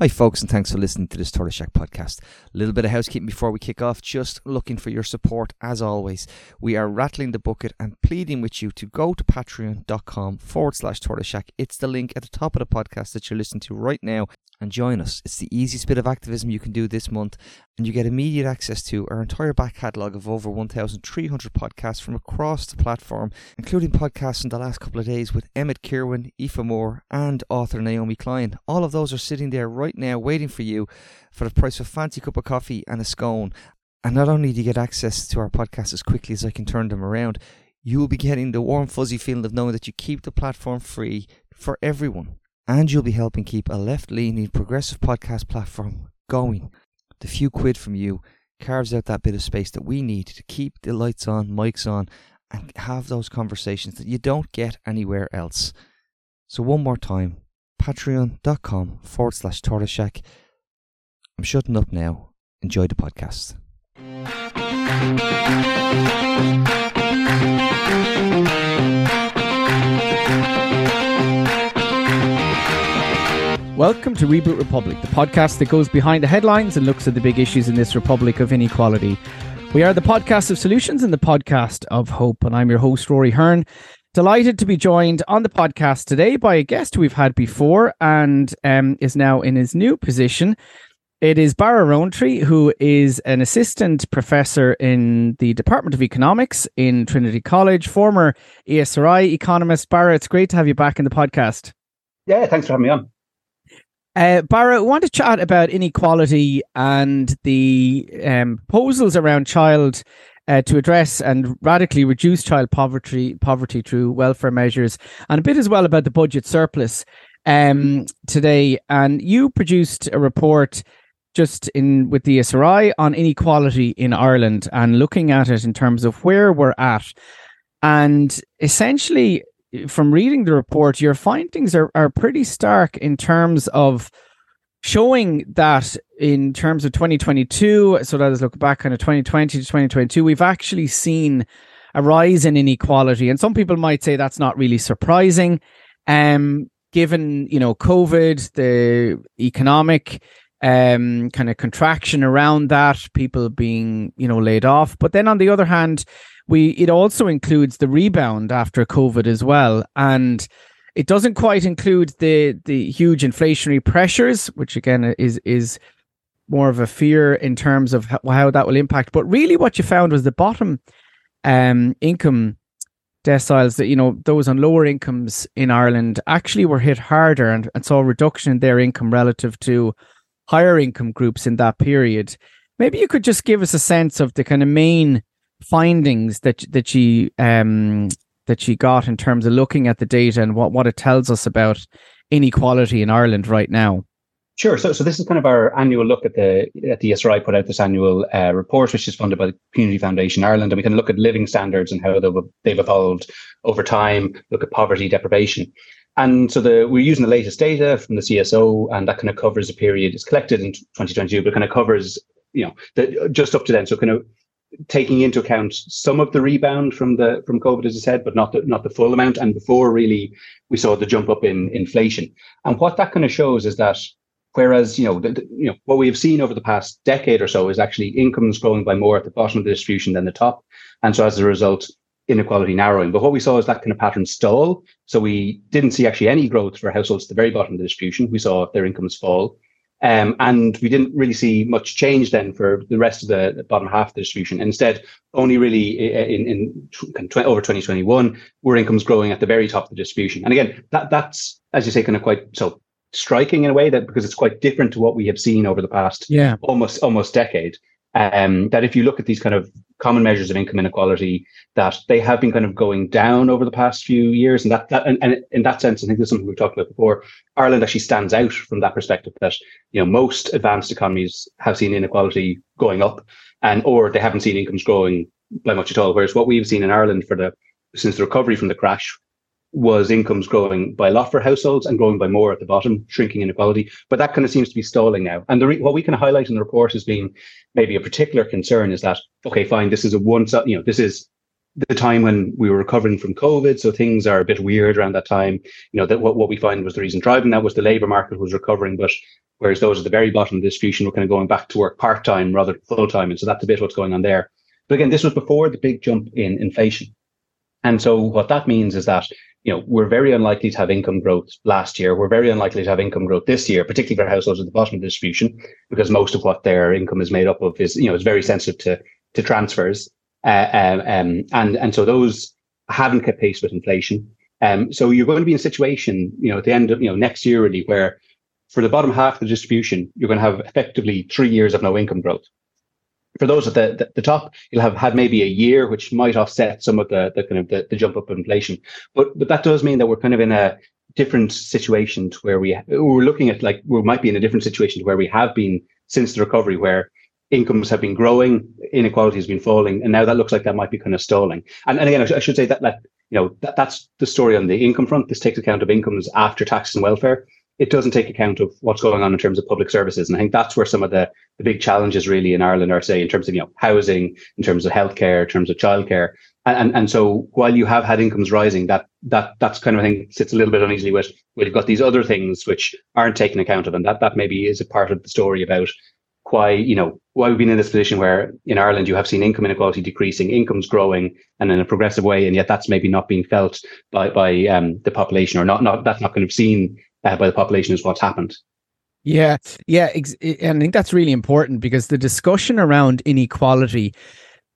Hi, folks, and thanks for listening to this Tortoise Shack podcast. A little bit of housekeeping before we kick off. Just looking for your support as always. We are rattling the bucket and pleading with you to go to patreon.com forward slash Tortoise Shack. It's the link at the top of the podcast that you're listening to right now and join us. It's the easiest bit of activism you can do this month, and you get immediate access to our entire back catalogue of over 1,300 podcasts from across the platform, including podcasts in the last couple of days with Emmett Kirwan, Aoife Moore, and author Naomi Klein. All of those are sitting there right now waiting for you for the price of a fancy cup of coffee and a scone. And not only do you get access to our podcasts as quickly as I can turn them around, you will be getting the warm, fuzzy feeling of knowing that you keep the platform free for everyone and you'll be helping keep a left leaning progressive podcast platform going. The few quid from you carves out that bit of space that we need to keep the lights on, mics on, and have those conversations that you don't get anywhere else. So, one more time patreon.com forward slash tortoise shack. I'm shutting up now. Enjoy the podcast. Welcome to Reboot Republic, the podcast that goes behind the headlines and looks at the big issues in this republic of inequality. We are the podcast of solutions and the podcast of hope, and I'm your host, Rory Hearne. Delighted to be joined on the podcast today by a guest we've had before and um, is now in his new position. It is Barra Roantree, who is an assistant professor in the Department of Economics in Trinity College, former ESRI economist. Barra, it's great to have you back in the podcast. Yeah, thanks for having me on. Uh, Barra, I want to chat about inequality and the um, proposals around child uh, to address and radically reduce child poverty poverty through welfare measures, and a bit as well about the budget surplus um, today. And you produced a report just in with the ESRI on inequality in Ireland and looking at it in terms of where we're at. And essentially, from reading the report, your findings are, are pretty stark in terms of showing that in terms of 2022, so let us look back kind of 2020 to 2022, we've actually seen a rise in inequality. And some people might say that's not really surprising. Um, given, you know, COVID, the economic um kind of contraction around that, people being, you know, laid off. But then on the other hand, we it also includes the rebound after COVID as well. And it doesn't quite include the the huge inflationary pressures, which again is is more of a fear in terms of how, how that will impact. But really, what you found was the bottom um, income deciles that you know those on lower incomes in Ireland actually were hit harder and, and saw a reduction in their income relative to higher income groups in that period. Maybe you could just give us a sense of the kind of main findings that that she um, that she got in terms of looking at the data and what what it tells us about inequality in Ireland right now. Sure. So, so this is kind of our annual look at the at the ESRI put out this annual uh, report, which is funded by the Community Foundation Ireland, and we can look at living standards and how they've, they've evolved over time. Look at poverty, deprivation, and so the we're using the latest data from the CSO, and that kind of covers a period. It's collected in 2022, but kind of covers you know the, just up to then. So kind of taking into account some of the rebound from the from COVID, as I said, but not the not the full amount. And before really we saw the jump up in inflation. And what that kind of shows is that whereas you know the, the, you know what we have seen over the past decade or so is actually incomes growing by more at the bottom of the distribution than the top, and so as a result. Inequality narrowing, but what we saw is that kind of pattern stall. So we didn't see actually any growth for households at the very bottom of the distribution. We saw their incomes fall, um, and we didn't really see much change then for the rest of the, bottom half of the distribution. instead, only really in, in, in tw- over 2021 were incomes growing at the very top of the distribution. And again, that that's as you say, kind of quite so striking in a way that because it's quite different to what we have seen over the past yeah. almost almost decade. Um, that if you look at these kind of common measures of income inequality, that they have been kind of going down over the past few years, and that, that and, and in that sense, I think there's something we've talked about before. Ireland actually stands out from that perspective. That you know most advanced economies have seen inequality going up, and or they haven't seen incomes growing by much at all. Whereas what we've seen in Ireland for the since the recovery from the crash was incomes growing by a lot for households and growing by more at the bottom, shrinking inequality. But that kind of seems to be stalling now. And re- what we can highlight in the report as being maybe a particular concern is that, okay, fine, this is a one, you know, this is the time when we were recovering from COVID. So things are a bit weird around that time. You know, that what, what we find was the reason driving that was the labor market was recovering, but whereas those at the very bottom of the distribution were kind of going back to work part time rather than full time. And so that's a bit what's going on there. But again, this was before the big jump in inflation. And so what that means is that you know, we're very unlikely to have income growth last year. We're very unlikely to have income growth this year, particularly for households at the bottom of the distribution, because most of what their income is made up of is, you know, is very sensitive to to transfers. Uh, um, um, and and so those haven't kept pace with inflation. Um, so you're going to be in a situation, you know, at the end of you know next year really, where for the bottom half of the distribution, you're going to have effectively three years of no income growth for those at the, the, the, top, you'll have had maybe a year which might offset some of the, the kind of the, the jump up inflation. But but that does mean that we're kind of in a different situation to where we we're looking at like we might be in a different situation to where we have been since the recovery, where incomes have been growing, inequality has been falling, and now that looks like that might be kind of stalling. And, and again, I, sh- I should say that that you know that, that's the story on the income front. This takes account of incomes after taxes and welfare it doesn't take account of what's going on in terms of public services. And I think that's where some of the, the big challenges really in Ireland are, say, in terms of, you know, housing, in terms of healthcare, in terms of childcare. And, and, and so while you have had incomes rising, that, that, that's kind of, I think, sits a little bit uneasily with, you've got these other things which aren't taken account of. And that, that maybe is a part of the story about why, you know, why we've been in this position where in Ireland you have seen income inequality decreasing, incomes growing and in a progressive way. And yet that's maybe not being felt by, by um, the population or not, not, that's not kind of seen uh, by the population is what's happened. Yeah, yeah, ex- and I think that's really important because the discussion around inequality,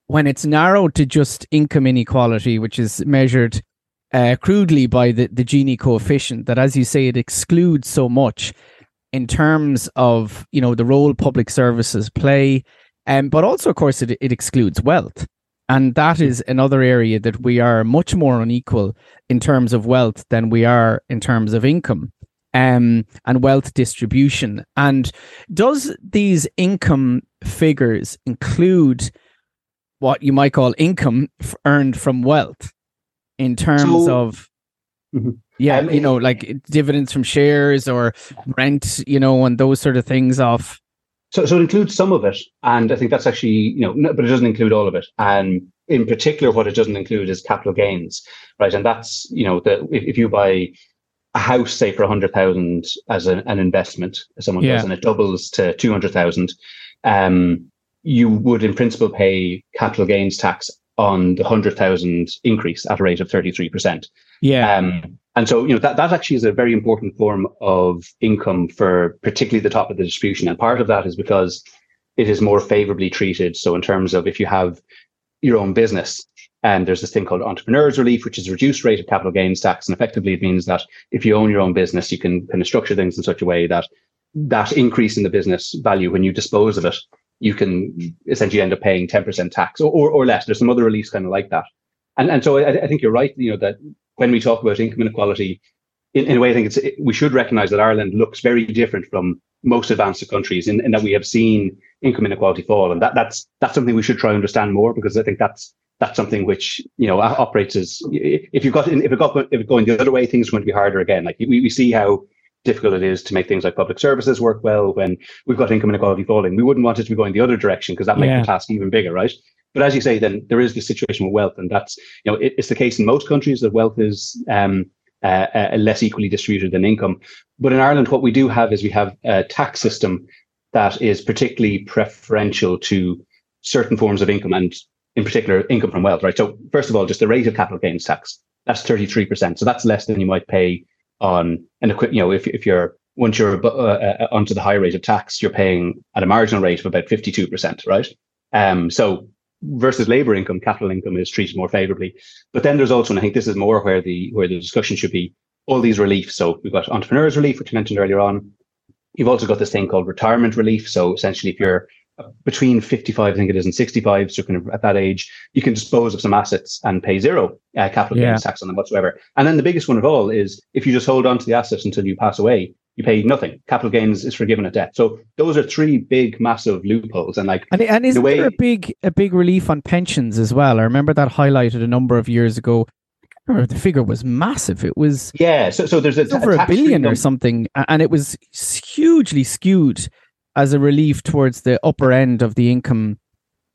when it's narrowed to just income inequality, which is measured uh, crudely by the the Gini coefficient, that as you say, it excludes so much in terms of you know the role public services play, um, but also of course it it excludes wealth. And that is another area that we are much more unequal in terms of wealth than we are in terms of income um, and wealth distribution. And does these income figures include what you might call income f- earned from wealth in terms so, of, mm-hmm. yeah, um, you know, like dividends from shares or rent, you know, and those sort of things off? So, so it includes some of it, and I think that's actually, you know, no, but it doesn't include all of it. And in particular, what it doesn't include is capital gains, right? And that's, you know, the if, if you buy a house, say for a hundred thousand as an, an investment, someone yeah. does, and it doubles to two hundred thousand, um, you would in principle pay capital gains tax on the hundred thousand increase at a rate of thirty three percent. Yeah. Um, and so you know that that actually is a very important form of income for particularly the top of the distribution, and part of that is because it is more favorably treated. So in terms of if you have your own business, and there's this thing called entrepreneurs relief, which is reduced rate of capital gains tax. And effectively, it means that if you own your own business, you can kind of structure things in such a way that that increase in the business value when you dispose of it, you can essentially end up paying 10% tax or, or, or less. There's some other reliefs kind of like that. And, and so I, I think you're right, you know, that when we talk about income inequality, in, in a way, I think it's it, we should recognize that Ireland looks very different from most advanced countries in that we have seen income inequality fall. And that, that's that's something we should try and understand more because I think that's that's something which you know operates as if you've got if it got if it going the other way, things are going to be harder again. Like we, we see how difficult it is to make things like public services work well when we've got income inequality falling. We wouldn't want it to be going the other direction because that makes yeah. the task even bigger, right? But as you say, then there is the situation with wealth, and that's you know it, it's the case in most countries that wealth is um, uh, uh, less equally distributed than income. But in Ireland, what we do have is we have a tax system that is particularly preferential to certain forms of income, and in particular income from wealth, right? So first of all, just the rate of capital gains tax, that's 33%. So that's less than you might pay on an equip, you know, if, if you're, once you're uh, uh, onto the high rate of tax, you're paying at a marginal rate of about 52%, right? Um, so versus labor income, capital income is treated more favorably. But then there's also, and I think this is more where the, where the discussion should be, all these reliefs. So we've got entrepreneurs relief, which I mentioned earlier on. You've also got this thing called retirement relief. So essentially, if you're between 55, I think it is, and 65, so kind of at that age, you can dispose of some assets and pay zero uh, capital yeah. gains tax on them whatsoever. And then the biggest one of all is if you just hold on to the assets until you pass away, you pay nothing. Capital gains is forgiven at death. So those are three big, massive loopholes. And like, and, and is the way, there a big, a big relief on pensions as well? I remember that highlighted a number of years ago. the figure was massive. It was yeah. So, so there's a, over a billion or something, and it was hugely skewed as a relief towards the upper end of the income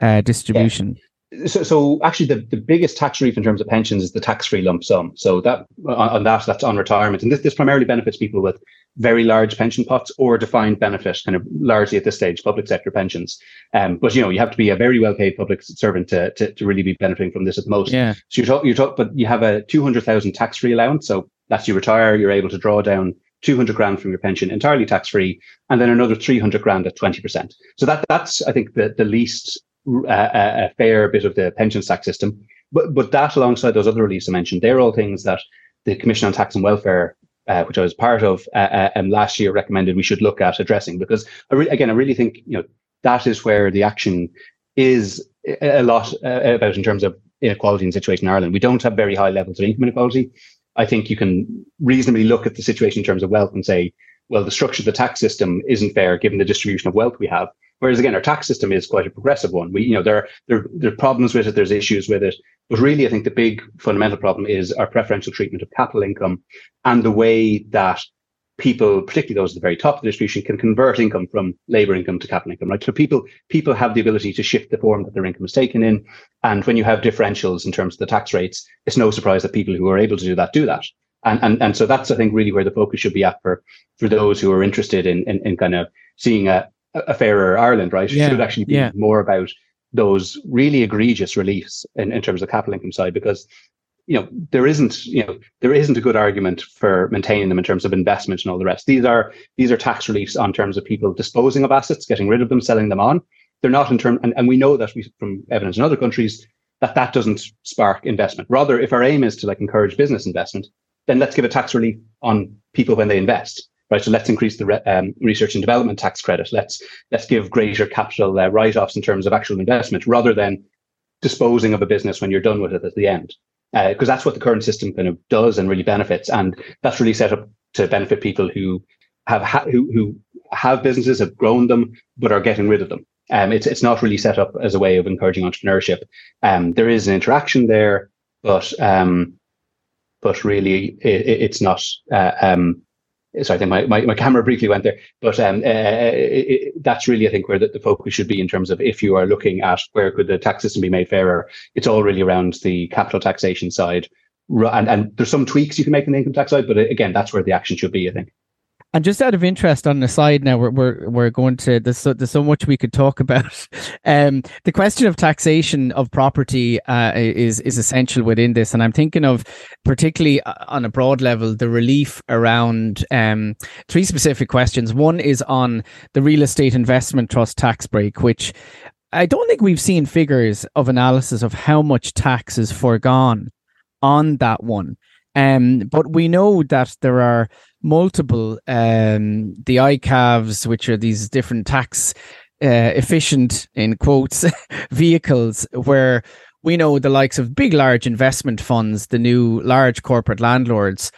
uh, distribution. Yeah. so, so actually, the, the biggest tax relief in terms of pensions is the tax-free lump sum. So that on, on that, that's on retirement, and this, this primarily benefits people with very large pension pots or defined benefit, kind of largely at this stage, public sector pensions. Um, but you know, you have to be a very well-paid public servant to, to, to really be benefiting from this at the most. Yeah. So you're talking, you're talking, but you have a two hundred thousand tax-free allowance. So that's you retire, you're able to draw down 200 grand from your pension entirely tax free, and then another 300 grand at 20%. So that that's, I think, the, the least a, fair bit of the pensions tax system. But but that alongside those other reliefs I mentioned, they're all things that the Commission on Tax and Welfare, uh, which I was part of, uh, uh, um, last year recommended we should look at addressing. Because I re- again, I really think you know that is where the action is a lot uh, about in terms of inequality in situation in Ireland. We don't have very high levels of income inequality. I think you can reasonably look at the situation in terms of wealth and say, well, the structure of the tax system isn't fair given the distribution of wealth we have. Whereas again, our tax system is quite a progressive one. We, you know, there, there, there are problems with it. There's issues with it. But really, I think the big fundamental problem is our preferential treatment of capital income and the way that people, particularly those at the very top of the distribution, can convert income from labor income to capital income, right? So people, people have the ability to shift the form that their income is taken in. And when you have differentials in terms of the tax rates, it's no surprise that people who are able to do that do that. And, and, and so that's, I think, really where the focus should be at for, for those who are interested in, in, in kind of seeing a, a fairer Ireland, right? Yeah. Should actually be yeah. more about those really egregious reliefs in, in terms of capital income side because you know there isn't you know there isn't a good argument for maintaining them in terms of investment and all the rest these are these are tax reliefs on terms of people disposing of assets getting rid of them selling them on they're not in term and, and we know that we, from evidence in other countries that that doesn't spark investment rather if our aim is to like encourage business investment then let's give a tax relief on people when they invest right? So let's increase the re- um, research and development tax credit. Let's let's give greater capital uh, write-offs in terms of actual investment, rather than disposing of a business when you're done with it at the end. Because uh, that's what the current system kind of does and really benefits, and that's really set up to benefit people who have ha- who who have businesses, have grown them, but are getting rid of them. Um, it's it's not really set up as a way of encouraging entrepreneurship. Um, there is an interaction there, but um, but really it, it's not uh, um, sorry, I think my, my, my camera briefly went there, but um, uh, it, it, that's really, I think, where the, the, focus should be in terms of if you are looking at where could the tax system be made fairer, it's all really around the capital taxation side. And, and there's some tweaks you can make on the income tax side, but uh, again, that's where the action should be, I think. And just out of interest, on the side now, we're we're, we're going to there's so, there's so much we could talk about. Um, the question of taxation of property uh, is is essential within this, and I'm thinking of particularly uh, on a broad level the relief around um, three specific questions. One is on the real estate investment trust tax break, which I don't think we've seen figures of analysis of how much tax is foregone on that one. Um, but we know that there are multiple um, the ICAVs, which are these different tax uh, efficient in quotes vehicles where we know the likes of big large investment funds the new large corporate landlords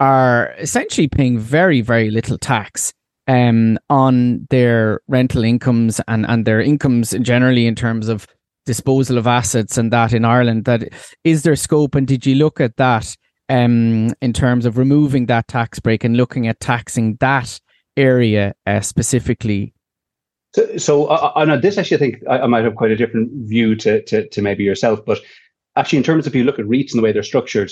are essentially paying very very little tax um, on their rental incomes and and their incomes generally in terms of disposal of assets and that in Ireland. That is there scope? And did you look at that um, in terms of removing that tax break and looking at taxing that area uh, specifically? So, so uh, on uh, this, actually, I think I, I, might have quite a different view to, to, to maybe yourself. But actually, in terms of if you look at REITs and the way they're structured,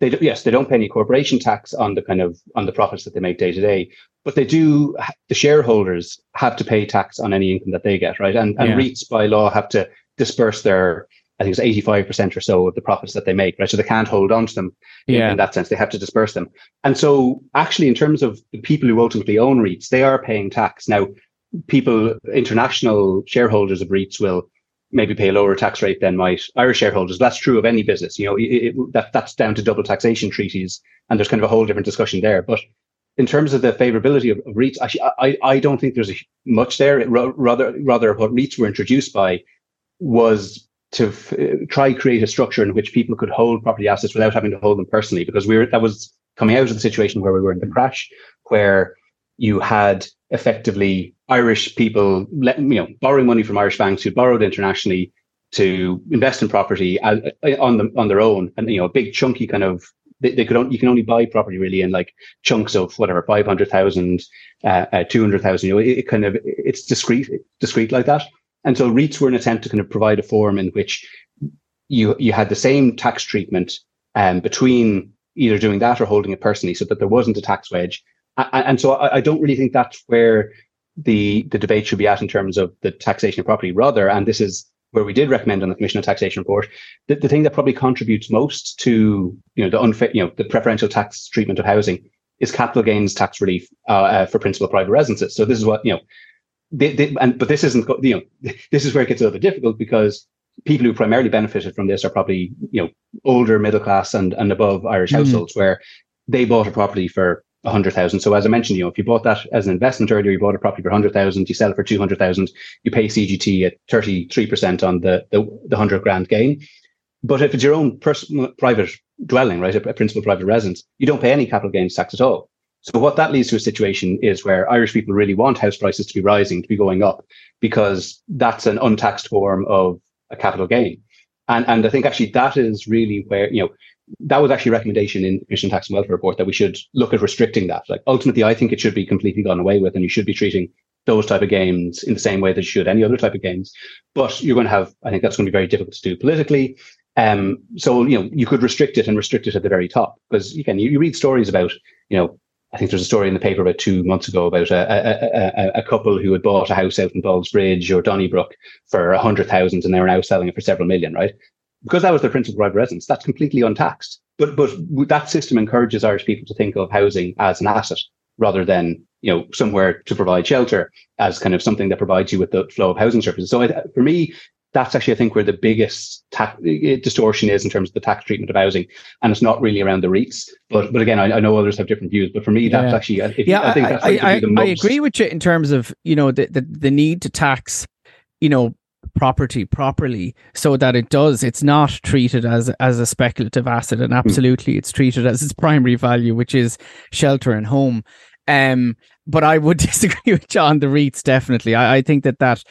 they do, yes, they don't pay any corporation tax on the kind of on the profits that they make day to day, but they do. The shareholders have to pay tax on any income that they get, right? And and yeah. REITs by law have to disperse their I think it's 85% or so of the profits that they make, right? So they can't hold on to them yeah. in, in, that sense. They have to disperse them. And so actually, in terms of the people who ultimately own REITs, they are paying tax. Now, people, international shareholders of REITs will maybe pay a lower tax rate than might Irish shareholders. That's true of any business. You know, it, it, that, that's down to double taxation treaties. And there's kind of a whole different discussion there. But in terms of the favorability of, of REITs, actually, I, I don't think there's a, much there. Rather, rather, what REITs were introduced by was to f- try create a structure in which people could hold property assets without having to hold them personally, because we were that was coming out of the situation where we were in the crash, where you had effectively Irish people, let, you know, borrowing money from Irish banks who borrowed internationally to invest in property uh, on them on their own, and you know, a big chunky kind of they, they could only, you can only buy property really in like chunks of whatever 500,000, uh, uh, 200,000. You know, it, it, kind of it's discrete discrete like that. And so REITs were an attempt to kind of provide a form in which you you had the same tax treatment um, between either doing that or holding it personally, so that there wasn't a tax wedge. And, and so I, I, don't really think that's where the the debate should be at in terms of the taxation of property. Rather, and this is where we did recommend on the Commission on Taxation report, the, the thing that probably contributes most to you know the unfair, you know the preferential tax treatment of housing is capital gains tax relief uh, uh, for principal private residences. So this is what you know. They, they, and but this isn't you know this is where it gets a little bit difficult because people who primarily benefited from this are probably you know older middle class and and above Irish mm. households where they bought a property for a hundred thousand. So as I mentioned, you know, if you bought that as an investment earlier, you bought a property for a hundred thousand, you sell it for two hundred thousand, you pay CGT at thirty three percent on the the, the hundred grand gain. But if it's your own personal private dwelling, right, a, a principal private residence, you don't pay any capital gains tax at all. So what that leads to a situation is where Irish people really want house prices to be rising, to be going up, because that's an untaxed form of a capital gain. And and I think actually that is really where, you know, that was actually a recommendation in the Commission Tax and Welfare report that we should look at restricting that. Like ultimately, I think it should be completely gone away with, and you should be treating those type of games in the same way that you should any other type of games. But you're going to have, I think that's going to be very difficult to do politically. Um, so you know, you could restrict it and restrict it at the very top because again, you, you read stories about, you know, I think there's a story in the paper about two months ago about a, a, a, a couple who had bought a house out in Ballsbridge or Donnybrook for a hundred thousand and they were now selling it for several million, right? because that was their principal private residence, that's completely untaxed. But but that system encourages Irish people to think of housing as an asset rather than you know somewhere to provide shelter as kind of something that provides you with the flow of housing services. So for me, that's actually I think where the biggest tax distortion is in terms of the tax treatment of housing, and it's not really around the REITs. But but again, I, I know others have different views. But for me, that's yeah. actually if, yeah, I think that's I, I, I agree with you in terms of you know the, the the need to tax you know property properly so that it does it's not treated as as a speculative asset and hmm. absolutely it's treated as its primary value which is shelter and home um but I would disagree with John the REITs definitely I, I think that that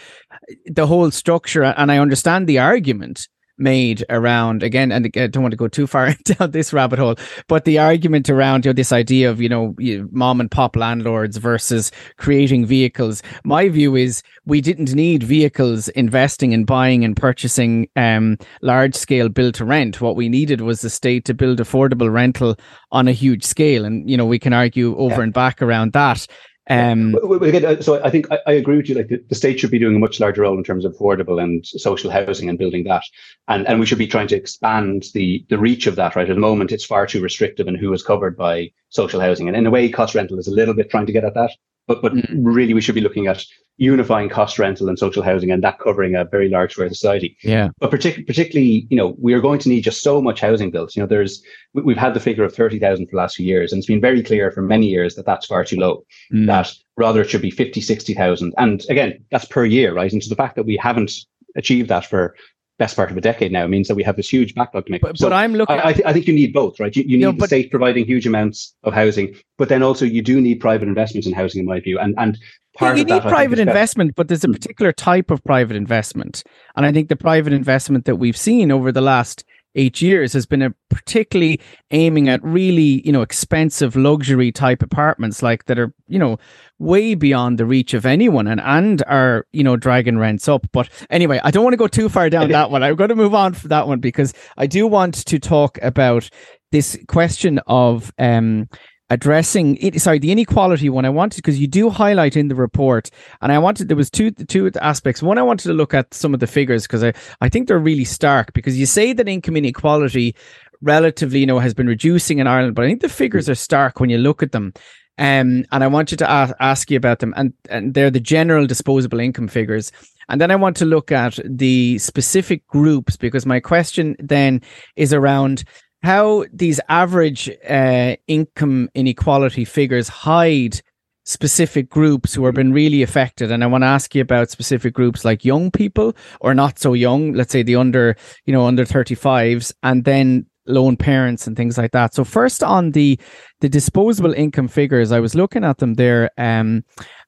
the whole structure and I understand the argument made around again, and I don't want to go too far down this rabbit hole, but the argument around you know this idea of you know mom and pop landlords versus creating vehicles. My view is we didn't need vehicles investing in buying and purchasing um, large scale build to rent. What we needed was the state to build affordable rental on a huge scale, and you know we can argue over yeah. and back around that. Um, uh, so I think I, I, agree with you. Like the, the, state should be doing a much larger role in terms of affordable and social housing and building that, and and we should be trying to expand the the reach of that. Right at the moment, it's far too restrictive in who is covered by social housing, and in a way, cost rental is a little bit trying to get at that. But but mm. really, we should be looking at unifying cost rental and social housing and that covering a very large share of society. Yeah. But partic- particularly, you know, we are going to need just so much housing built. You know, there's, we've had the figure of 30,000 for the last few years, and it's been very clear for many years that that's far too low, mm. that rather it should be 50, 60,000. And again, that's per year, right? And so the fact that we haven't achieved that for best part of a decade now means that we have this huge backlog to make. But, so but I'm looking. I, I, th- I, think you need both, right? You, you need no, the state providing huge amounts of housing, but then also you do need private investments in housing, in my view. And and part you, you need private investment, but there's a hmm. particular type of private investment, and I think the private investment that we've seen over the last eight years has been a particularly aiming at really you know expensive luxury type apartments like that are you know way beyond the reach of anyone and and are you know dragging rents up. But anyway i don't want to go too far down that one. I'm going to move on for that one because i do want to talk about this question of um addressing it sorry the inequality one. I wanted because you do highlight in the report and i wanted there was two two aspects. One i wanted to look at some of the figures because i i think they're really stark because you say that income inequality relatively you know has been reducing in ireland but i think the figures are stark when you look at them. Um, and I want you to ask, ask you about them, and and they're the general disposable income figures. And then I want to look at the specific groups because my question then is around how these average uh, income inequality figures hide specific groups who have been really affected. And i want to ask you about specific groups like young people or not so young let's say the under you know under 35s and then lone parents and things like that. So first on the the disposable income figures i was looking at them there um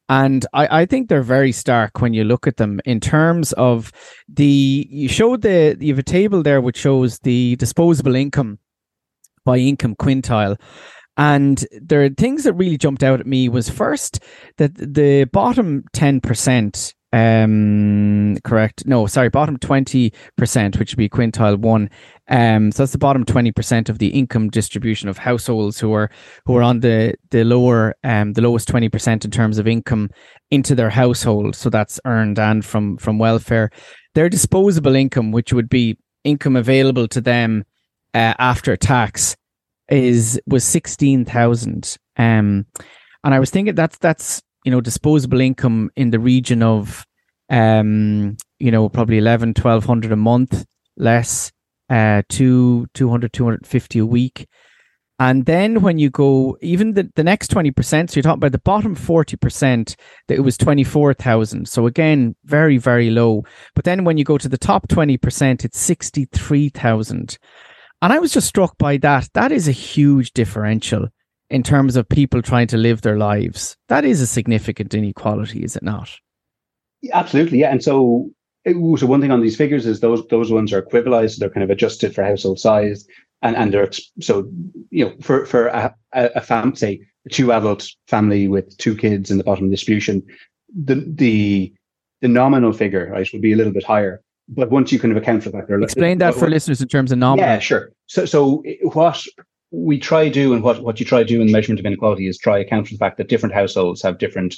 and I, I think they're very stark when you look at them in terms of the you showed the you have a table there which shows the disposable income by income quintile. And there are things that really jumped out at me was first that the bottom 10% Um, correct. No, sorry, bottom 20%, which would be quintile one. Um, so that's the bottom 20% of the income distribution of households who are who are on the the lower um the lowest 20% in terms of income into their household. So that's earned and from from welfare. Their disposable income, which would be income available to them uh, after tax, is was 16,000. Um, and I was thinking that's that's you know disposable income in the region of um you know probably 11 1200 a month less uh two 200 250 a week. And then when you go even the, the next 20% so you're talking about the bottom 40% that it was 24,000 so again very very low. But then when you go to the top 20% it's 63,000 and I was just struck by that that is a huge differential in terms of people trying to live their lives. That is a significant inequality, is it not? Absolutely, yeah. And so, so one thing on these figures is those those ones are equivalized. They're kind of adjusted for household size, and and they're so you know for for a, a family, say a two adult family with two kids in the bottom distribution, the the the nominal figure right would be a little bit higher. But once you kind of account for that, explain that for listeners in terms of nominal. Yeah, sure. So so what we try do, and what, what you try to do in the measurement of inequality is try account for the fact that different households have different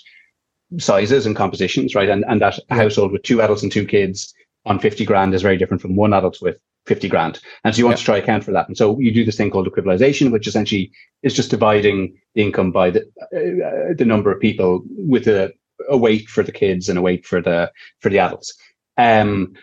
sizes and compositions, right? And and that yeah. household with two adults and two kids on 50 grand is very different from one adult with 50 grand. And so you want yeah. to try to account for that. And so you do this thing called equivalization, which essentially is just dividing the income by the uh, the number of people with a, a weight for the kids and a weight for the for the adults. Um,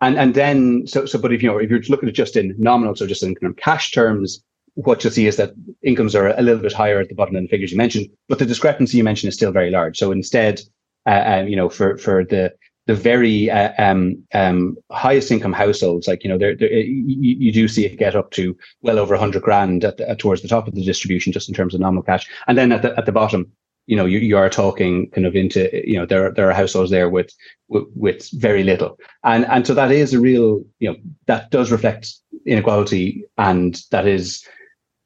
and and then so so but if you know if you're looking at just in nominal, so just in kind of cash terms, what you'll see is that incomes are a little bit higher at the bottom than the figures you mentioned, but the discrepancy you mentioned is still very large. So instead, uh, um, you know, for for the the very uh, um, um, highest income households, like you know, they're, you, you, do see it get up to well over 100 grand at, at, towards the top of the distribution, just in terms of nominal cash, and then at the at the bottom, you know, you, you are talking kind of into you know there there are households there with, with with very little, and and so that is a real you know that does reflect inequality, and that is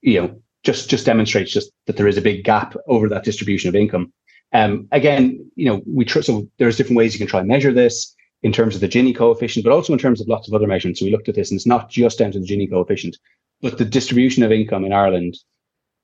you know, just just demonstrates just that there is a big gap over that distribution of income. Um, again, you know, we tr- so there's different ways you can try and measure this in terms of the Gini coefficient, but also in terms of lots of other measurements. So we looked at this, and it's not just down to the Gini coefficient, but the distribution of income in Ireland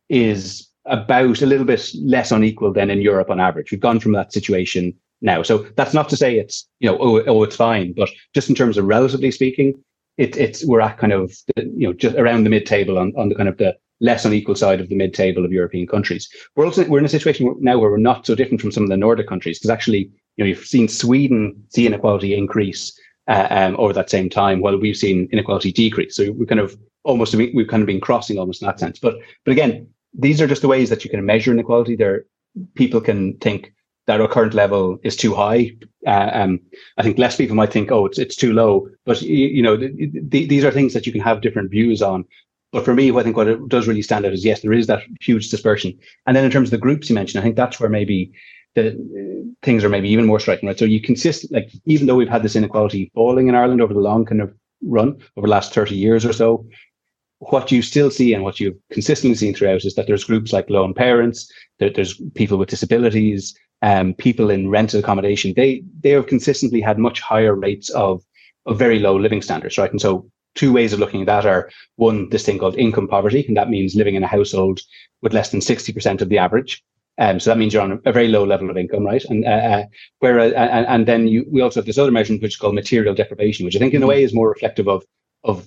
is about a little bit less unequal than in Europe on average. We've gone from that situation now. So that's not to say it's you know oh oh it's fine, but just in terms of relatively speaking, it, it's we're at kind of you know just around the mid table on on the kind of the less unequal side of the mid-table of European countries. We're also we're in a situation now where we're not so different from some of the Nordic countries because actually, you know, you've seen Sweden see inequality increase uh, um, over that same time, while we've seen inequality decrease. So we're kind of almost we've kind of been crossing almost in that sense. But but again, these are just the ways that you can measure inequality. There, people can think that our current level is too high. Uh, um, I think less people might think, oh, it's it's too low. But you, you know, th- th- these are things that you can have different views on. But for me, I think what it does really stand out is yes, there is that huge dispersion. And then in terms of the groups you mentioned, I think that's where maybe the uh, things are maybe even more striking, right? So you consist like even though we've had this inequality falling in Ireland over the long kind of run over the last 30 years or so, what you still see and what you've consistently seen throughout is that there's groups like lone parents, there, there's people with disabilities, um, people in rented accommodation. They they have consistently had much higher rates of of very low living standards, right? And so two ways of looking at that are one, this thing called income poverty, and that means living in a household with less than 60% of the average. Um, so that means you're on a, very low level of income, right? And uh, uh where uh, and, and then you we also have this other measurement which is called material deprivation, which I think in a mm-hmm. way is more reflective of of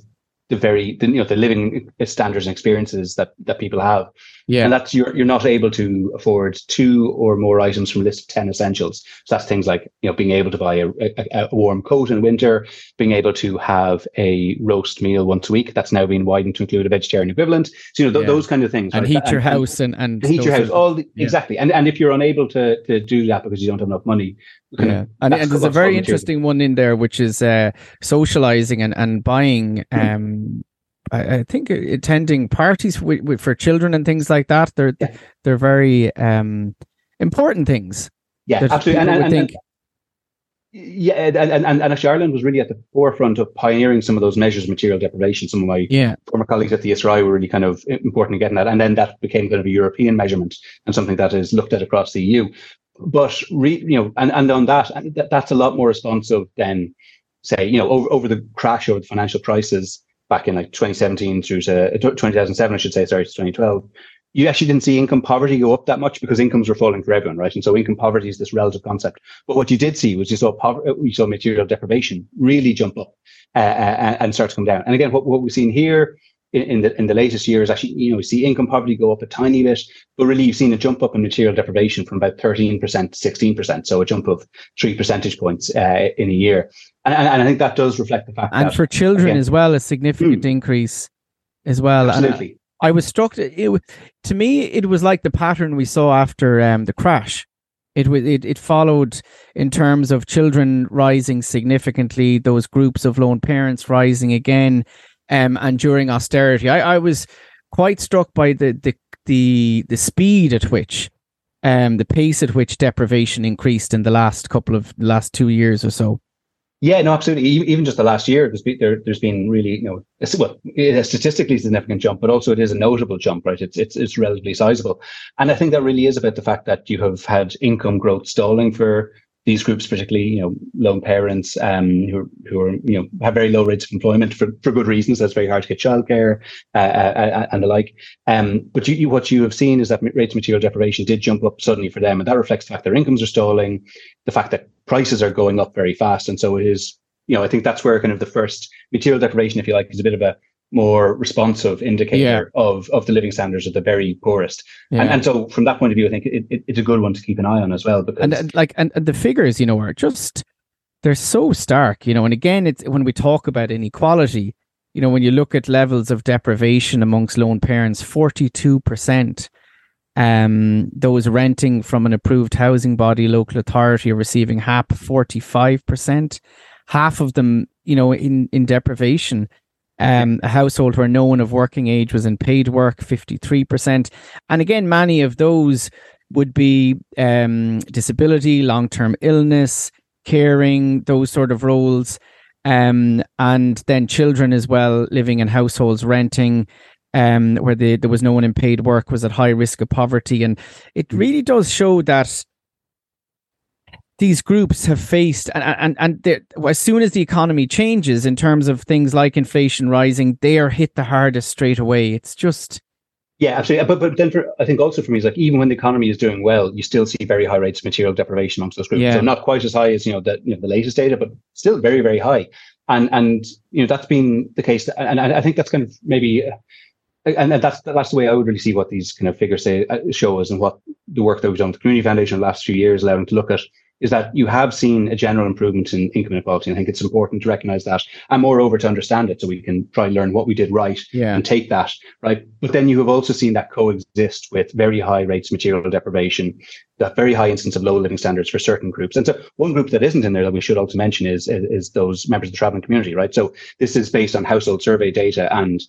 the very the, you know the living standards and experiences that that people have yeah and that's you're you're not able to afford two or more items from a list of 10 essentials so that's things like you know being able to buy a, a, a warm coat in winter being able to have a roast meal once a week that's now been widened to include a vegetarian equivalent so you know th- yeah. those kind of things and right? heat your and, house and and, heat your house all the, yeah. exactly and and if you're unable to to do that because you don't have enough money yeah. and, and there's a very interesting one in there which is uh socializing and and buying hmm. um I, I think attending parties with, with, for children and things like that they're yeah. they're very um important things yeah absolutely and, and, and, think, yeah, and, and, and actually Ireland was really at the forefront of pioneering some of those measures of material deprivation. Some of my yeah. former colleagues at the ESRI were really kind of important in getting that. And then that became kind of a European measurement and something that is looked at across the EU but re, you know, and, and on that, that, that's a lot more responsive than say, you know, over, over the crash over the financial crisis back in like 2017 through to uh, 2007, I should say, sorry, to 2012 you actually didn't see income poverty go up that much because incomes were falling for everyone, right? And so income poverty is this relative concept. But what you did see was you saw poverty, you saw material deprivation really jump up uh, uh, and start to come down. And again, what, what we've seen here in, in, the in the latest years, actually, you know, we see income poverty go up a tiny bit, but really you've seen a jump up in material deprivation from about 13% to 16%. So a jump of three percentage points uh, in a year. And, and, and, I think that does reflect the fact and that, for children again, as well, a significant hmm, increase as well. Absolutely. I was struck. It, to me, it was like the pattern we saw after um, the crash. It, it it followed in terms of children rising significantly, those groups of lone parents rising again, um, and during austerity. I, I was quite struck by the the the the speed at which, um, the pace at which deprivation increased in the last couple of last two years or so. Yeah, no, absolutely. Even just the last year, there's been, there, has been really, you know, it's, well, it a statistically significant jump, but also it is a notable jump, right? It's it's it's relatively sizable, and I think that really is about the fact that you have had income growth stalling for these groups, particularly you know lone parents um, who who are you know have very low rates of employment for, for good reasons. That's very hard to get childcare uh, uh, uh, and the like. Um, but you, you, what you have seen is that rates of material deprivation did jump up suddenly for them, and that reflects the fact their incomes are stalling, the fact that prices are going up very fast, and so it is. You know, I think that's where kind of the first material deprivation, if you like, is a bit of a more responsive indicator yeah. of of the living standards of the very poorest. Yeah. And, and so from that point of view, I think it, it, it's a good one to keep an eye on as well. Because and, and like and, and the figures, you know, are just they're so stark, you know. And again, it's when we talk about inequality, you know, when you look at levels of deprivation amongst lone parents, forty two percent. Um, those renting from an approved housing body, local authority, are receiving HAP, forty five percent. Half of them, you know, in in deprivation um, a household where no one of working age was in paid work, 53%. And again, many of those would be um, disability, long term illness, caring, those sort of roles. Um, and then children as well living in households renting um, where the, there was no one in paid work was at high risk of poverty. And it really does show that these groups have faced and and, and as soon as the economy changes in terms of things like inflation rising they are hit the hardest straight away. It's just yeah absolutely. But but then for, i think also for me is like even when the economy is doing well you still see very high rates of material deprivation amongst those groups. Yeah. so not quite as high as you know the you know the latest data but still very very high. And and you know that's been the case and, and i think that's kind of maybe and that's that's the way I would really see what these kind of figures say uh, show us, and what the work that we've done with the Community Foundation in the last few years, allowing to look at is that you have seen a general improvement in income inequality. And I think it's important to recognize that and moreover to understand it so we can try and learn what we did right yeah. and take that, right? But then you have also seen that coexist with very high rates of material deprivation, that very high instance of low living standards for certain groups. And so one group that isn't in there that we should also mention is, is, is those members of the traveling community, right? So this is based on household survey data and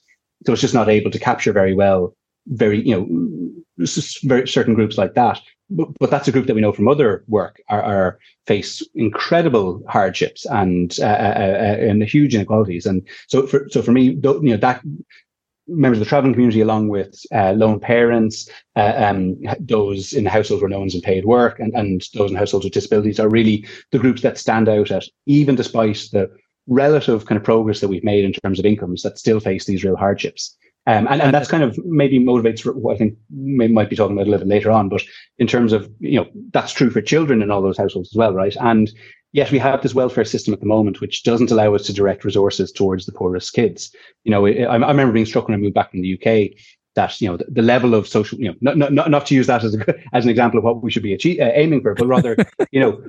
so it's just not able to capture very well very you know very certain groups like that but, but that's a group that we know from other work are, are face incredible hardships and uh, uh, uh, and huge inequalities. And so for so for me, you know that members of the traveling community, along with uh, lone parents, uh, um, those in households where no one's in paid work, and, and those in households with disabilities, are really the groups that stand out at even despite the relative kind of progress that we've made in terms of incomes that still face these real hardships. Um, and, and that's kind of maybe motivates what I think we might be talking about a little bit later on. But in terms of, you know, that's true for children in all those households as well, right? And yet we have this welfare system at the moment which doesn't allow us to direct resources towards the poorest kids. You know, I, I remember being struck when I moved back from the UK that you know the, the, level of social you know not, not, not, to use that as a, as an example of what we should be achieve, uh, aiming for but rather you know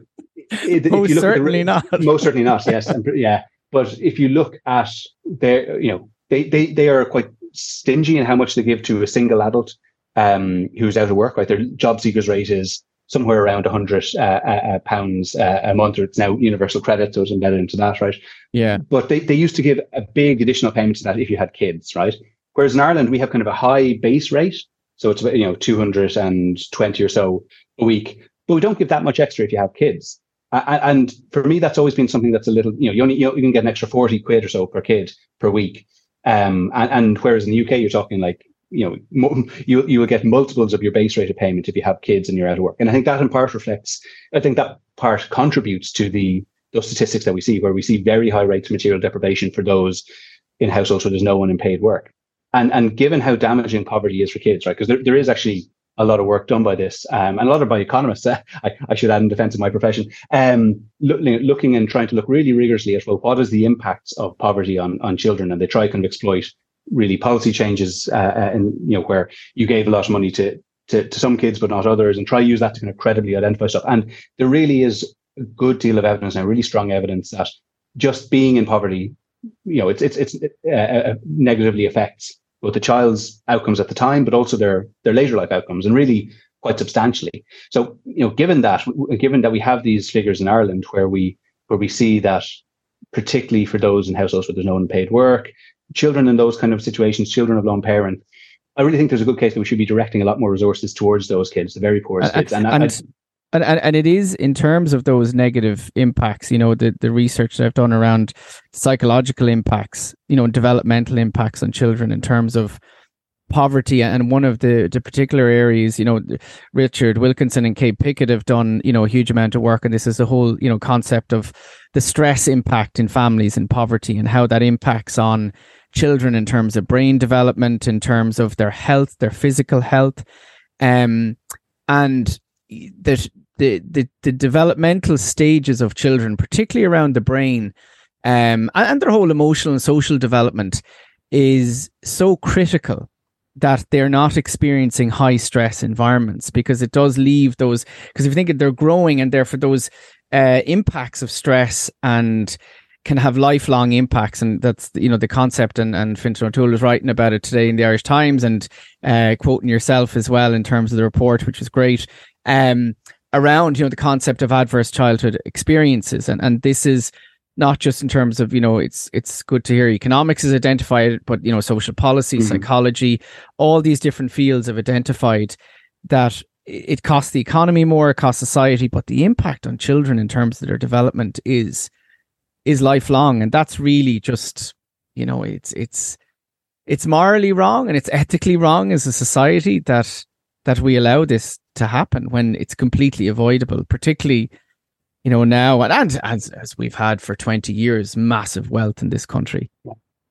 it, most if you look certainly the, not most certainly not yes and, yeah but if you look at their you know they they they are quite stingy in how much they give to a single adult um, who's out of work. Right, their job seekers rate is somewhere around 100 uh, uh, uh, pounds uh, a month, or it's now universal credit, so it's embedded into that, right? Yeah. But they, they used to give a big additional payment to that if you had kids, right? Whereas in Ireland, we have kind of a high base rate. So it's about, you know, 220 or so a week, but we don't give that much extra if you have kids. and for me, that's always been something that's a little, you know, you only, you, know, you can get an extra 40 quid or so per kid per week. Um, and, and, whereas in the UK, you're talking like you know, you you will get multiples of your base rate of payment if you have kids and you're out of work. And I think that in part reflects, I think that part contributes to the those statistics that we see, where we see very high rates of material deprivation for those in households where there's no one in paid work. And and given how damaging poverty is for kids, right? Because there, there is actually a lot of work done by this, um, and a lot of by economists. Uh, I, I, should add in defense of my profession, um, look, looking and trying to look really rigorously at well, what is the impacts of poverty on on children, and they try kind of exploit really policy changes, uh, uh, and you know where you gave a lot of money to, to to some kids but not others, and try to use that to kind of credibly identify stuff. And there really is a good deal of evidence now, really strong evidence that just being in poverty, you know, it's it's it's uh, uh negatively affects both the child's outcomes at the time, but also their their later life outcomes, and really quite substantially. So, you know, given that, given that we have these figures in Ireland where we where we see that, particularly for those in households where there's no unpaid work, children in those kind of situations, children of lone parent, I really think there's a good case that we should be directing a lot more resources towards those kids, the very poorest and, kids. And, and, and, and, and and it is in terms of those negative impacts, you know, the, the research that I've done around psychological impacts, you know, developmental impacts on children in terms of poverty. And one of the, the particular areas you know richard wilkinson and kate pickett have done you know a huge amount of work. And this is the whole you know concept of the stress impact in families and poverty and how that impacts on children in terms of brain development in terms of their health their physical health. Um and that the, the the developmental stages of children, particularly around the brain, um, and, and their whole emotional and social development, is so critical that they're not experiencing high stress environments because it does leave those because if you think they're growing and therefore those uh, impacts of stress and can have lifelong impacts. And that's you know the concept and and Fintan O'Toole is writing about it today in the Irish Times and uh, quoting yourself as well in terms of the report which was great. Um around you know the concept of adverse childhood experiences and and this is not just in terms of you know it's it's good to hear economics is identified but you know social policy mm-hmm. psychology all these different fields have identified that it costs the economy more it costs society but the impact on children in terms of their development is is lifelong and that's really just you know it's it's it's morally wrong and it's ethically wrong as a society that that we allow this to happen when it's completely avoidable, particularly, you know, now and, and as, as we've had for 20 years, massive wealth in this country.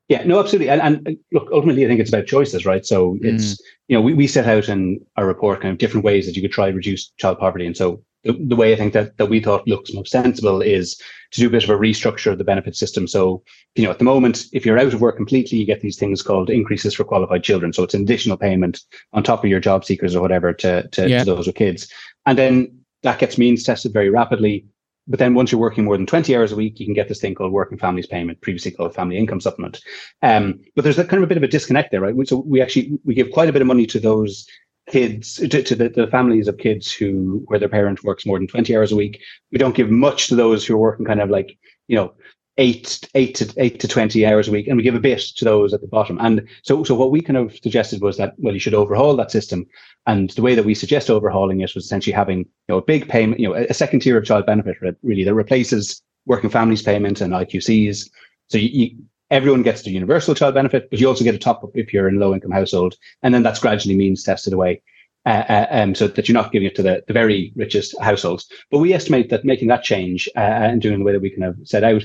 Yeah, no, absolutely. And, and look, ultimately, I think it's about choices, right? So it's, mm. you know, we, we set out in our report kind of different ways that you could try to reduce child poverty. And so the, the way I think that, that we thought looks most sensible is to do a bit of a restructure of the benefit system. So, you know, at the moment, if you're out of work completely, you get these things called increases for qualified children. So it's an additional payment on top of your job seekers or whatever to, to, yeah. to those with kids. And then that gets means tested very rapidly. But then once you're working more than 20 hours a week, you can get this thing called working families payment, previously called family income supplement. Um, but there's a kind of a bit of a disconnect there, right? So we actually, we give quite a bit of money to those kids to, to the, the, families of kids who where their parent works more than 20 hours a week. We don't give much to those who are working kind of like you know eight eight to eight to 20 hours a week and we give a bit to those at the bottom. And so so what we kind of suggested was that well you should overhaul that system. And the way that we suggest overhauling it was essentially having you know a big payment you know a, second tier of child benefit really that replaces working families payment and iqcs so you, you everyone gets the universal child benefit, but you also get a top up if you're in low income household. And then that's gradually means tested away. Uh, uh, um, so that you're not giving it to the, the very richest households. But we estimate that making that change uh, and doing the way that we kind of set out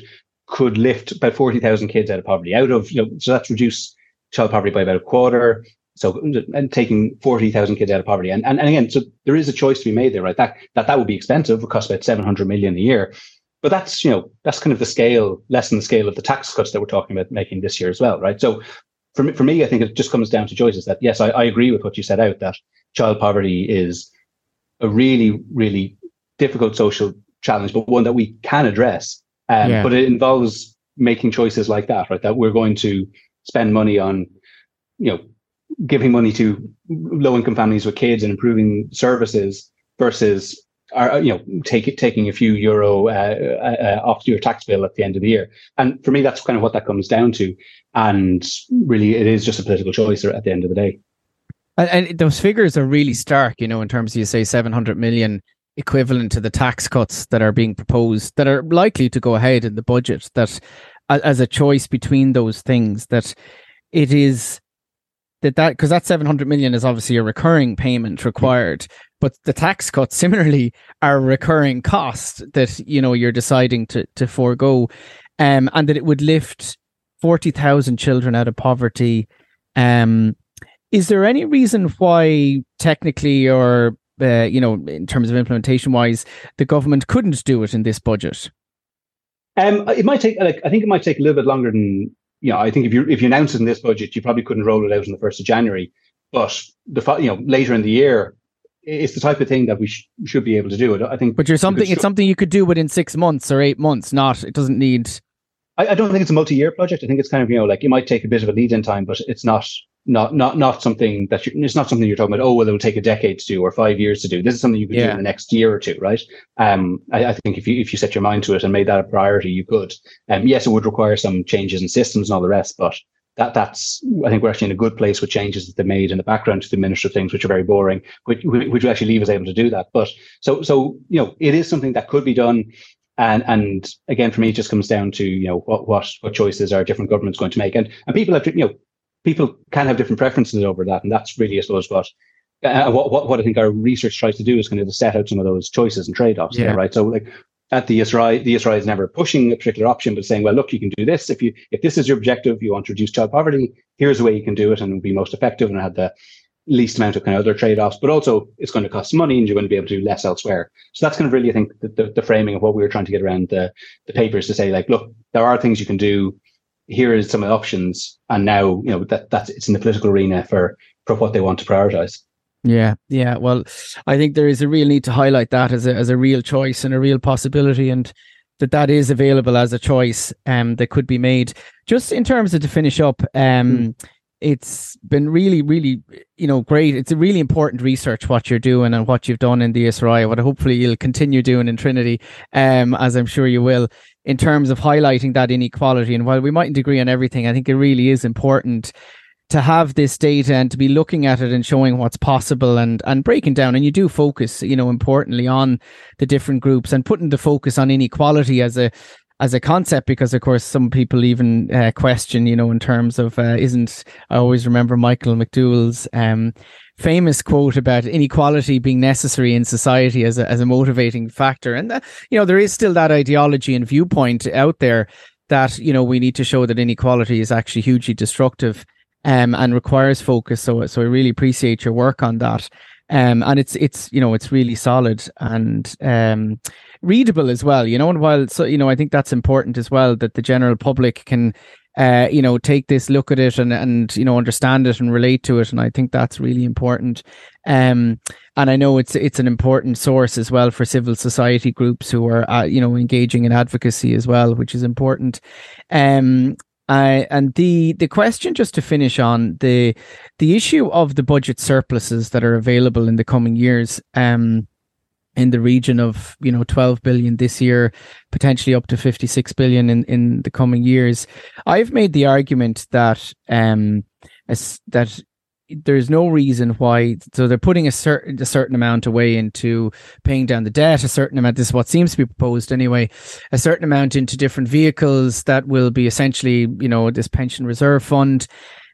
could lift about 40,000 kids out of poverty, out of, you know, so that's reduce child poverty by about a quarter. So, and taking 40,000 kids out of poverty. And, and, and again, so there is a choice to be made there, right? That, that, that would be expensive. It costs about 700 million a year. But that's, you know, that's kind of the scale, less than the scale of the tax cuts that we're talking about making this year as well, right? So for me, for me, I think it just comes down to choices that, yes, I, I agree with what you set out, that child poverty is a really, really difficult social challenge, but one that we can address. Um, yeah. But it involves making choices like that, right? That we're going to spend money on, you know, giving money to low income families with kids and improving services versus are you know take, taking a few euro uh, uh, off your tax bill at the end of the year. And for me, that's kind of what that comes down to. And really, it is just a political choice at the end of the day. And, and those figures are really stark, you know, in terms of you say seven hundred million equivalent to the tax cuts that are being proposed that are likely to go ahead in the budget. That as a choice between those things, that it is that that because that 700 million is obviously a recurring payment required but the tax cuts similarly are a recurring cost that you know you're deciding to to forego um and that it would lift 40,000 children out of poverty um is there any reason why technically or uh, you know in terms of implementation wise the government couldn't do it in this budget um it might take like i think it might take a little bit longer than you know, I think if you if you announce it in this budget, you probably couldn't roll it out on the first of January. But the you know later in the year, it's the type of thing that we sh- should be able to do it. I think. But you're something. It's something you could do within six months or eight months. Not. It doesn't need. I, I don't think it's a multi-year project. I think it's kind of you know like it might take a bit of a lead-in time, but it's not not not not something that you, it's not something you're talking about. Oh, well, it'll take a decade to do or five years to do. This is something you could yeah. do in the next year or two, right? Um, I, I, think if you if you set your mind to it and made that a priority, you could. Um, yes, it would require some changes in systems and all the rest, but that that's I think we're actually in a good place with changes that they made in the background to the minister things, which are very boring, which which will actually leave us able to do that. But so so you know, it is something that could be done. And and again, for me, it just comes down to you know what what what choices are different governments going to make, and and people have you know people can have different preferences over that, and that's really, I suppose, what uh, what, what, what I think our research tries to do is kind of to set out some of those choices and trade offs. Yeah. There, right. So, like at the ESRI, the ESRI is never pushing a particular option, but saying, well, look, you can do this. If you if this is your objective, you want to reduce child poverty, here's the way you can do it and be most effective and have the least amount of kind of other trade-offs, but also it's going to cost money and you're going to be able to do less elsewhere. So that's kind of really, I think, the, the, the framing of what we were trying to get around the, the papers to say, like, look, there are things you can do here is some of the options, and now you know that that's it's in the political arena for for what they want to prioritize. Yeah, yeah. Well, I think there is a real need to highlight that as a as a real choice and a real possibility, and that that is available as a choice um that could be made. Just in terms of to finish up, um. Mm. It's been really, really, you know, great. It's a really important research what you're doing and what you've done in the ESRI. What hopefully you'll continue doing in Trinity, um, as I'm sure you will in terms of highlighting that inequality. And while we mightn't agree on everything, I think it really is important to have this data and to be looking at it and showing what's possible and and breaking down and you do focus you know importantly on the different groups and putting the focus on inequality as a as a concept because of course some people even uh, question you know in terms of uh, isn't i always remember michael mcdowell's um, famous quote about inequality being necessary in society as a, as a motivating factor. And, that, you know, there is still that ideology and viewpoint out there that, you know, we need to show that inequality is actually hugely destructive um, and requires focus. So, so I really appreciate your work on that. Um, and it's, it's, you know, it's really solid and, um, readable as well, you know, and while, so, you know, I think that's important as well that the general public can, uh, you know, take this look at it and and you know understand it and relate to it, and I think that's really important. Um, and I know it's it's an important source as well for civil society groups who are uh, you know engaging in advocacy as well, which is important. Um, I, and the the question just to finish on the the issue of the budget surpluses that are available in the coming years. Um, in the region of you know 12 billion this year potentially up to 56 billion in in the coming years i've made the argument that um that there's no reason why so they're putting a certain a certain amount away into paying down the debt a certain amount this is what seems to be proposed anyway a certain amount into different vehicles that will be essentially you know this pension reserve fund.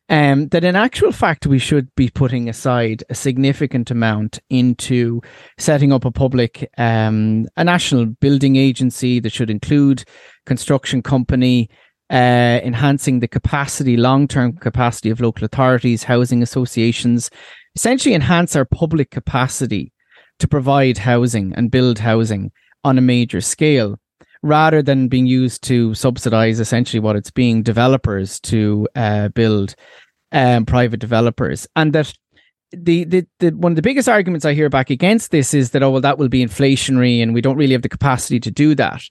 Um, that in actual fact we should be putting aside a significant amount into setting up a public, um, a national building agency that should include construction company, uh, enhancing the capacity, long term capacity of local authorities, housing associations, essentially enhance our public capacity to provide housing and build housing on a major scale rather than being used to subsidize essentially what it's being developers to uh, build um, private developers, and that the, the the one of the biggest arguments I hear back against this is that oh well that will be inflationary and we don't really have the capacity to do that.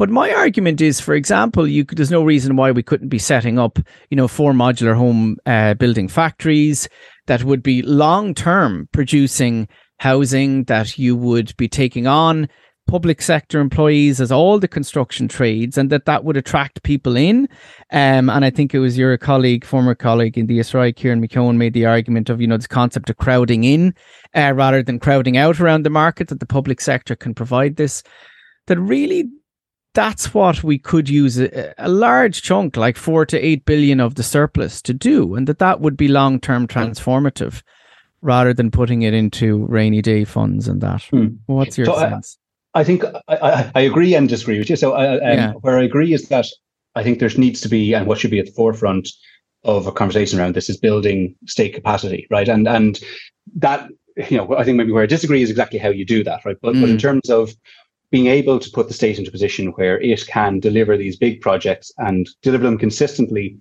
But my argument is, for example, you there's no reason why we couldn't be setting up, you know, four modular home uh, building factories that would be long term producing housing that you would be taking on public sector employees as all the construction trades and that that would attract people in. Um, and I think it was your colleague, former colleague in the ESRI, Kieran McKeown, made the argument of, you know, this concept of crowding in uh, rather than crowding out around the market, that the public sector can provide this. That really that's what we could use a, a, large chunk, like four to eight billion of the surplus to do, and that that would be long term transformative rather than putting it into rainy day funds and that. Hmm. What's your so sense? I, I think I, I, agree and disagree with you. So um, yeah. where I agree is that I think there needs to be and what should be at the forefront of a conversation around this is building state capacity, right? And and that you know I think maybe where I disagree is exactly how you do that, right? But mm. but in hmm. terms of being able to put the state into a position where it can deliver these big projects and deliver them consistently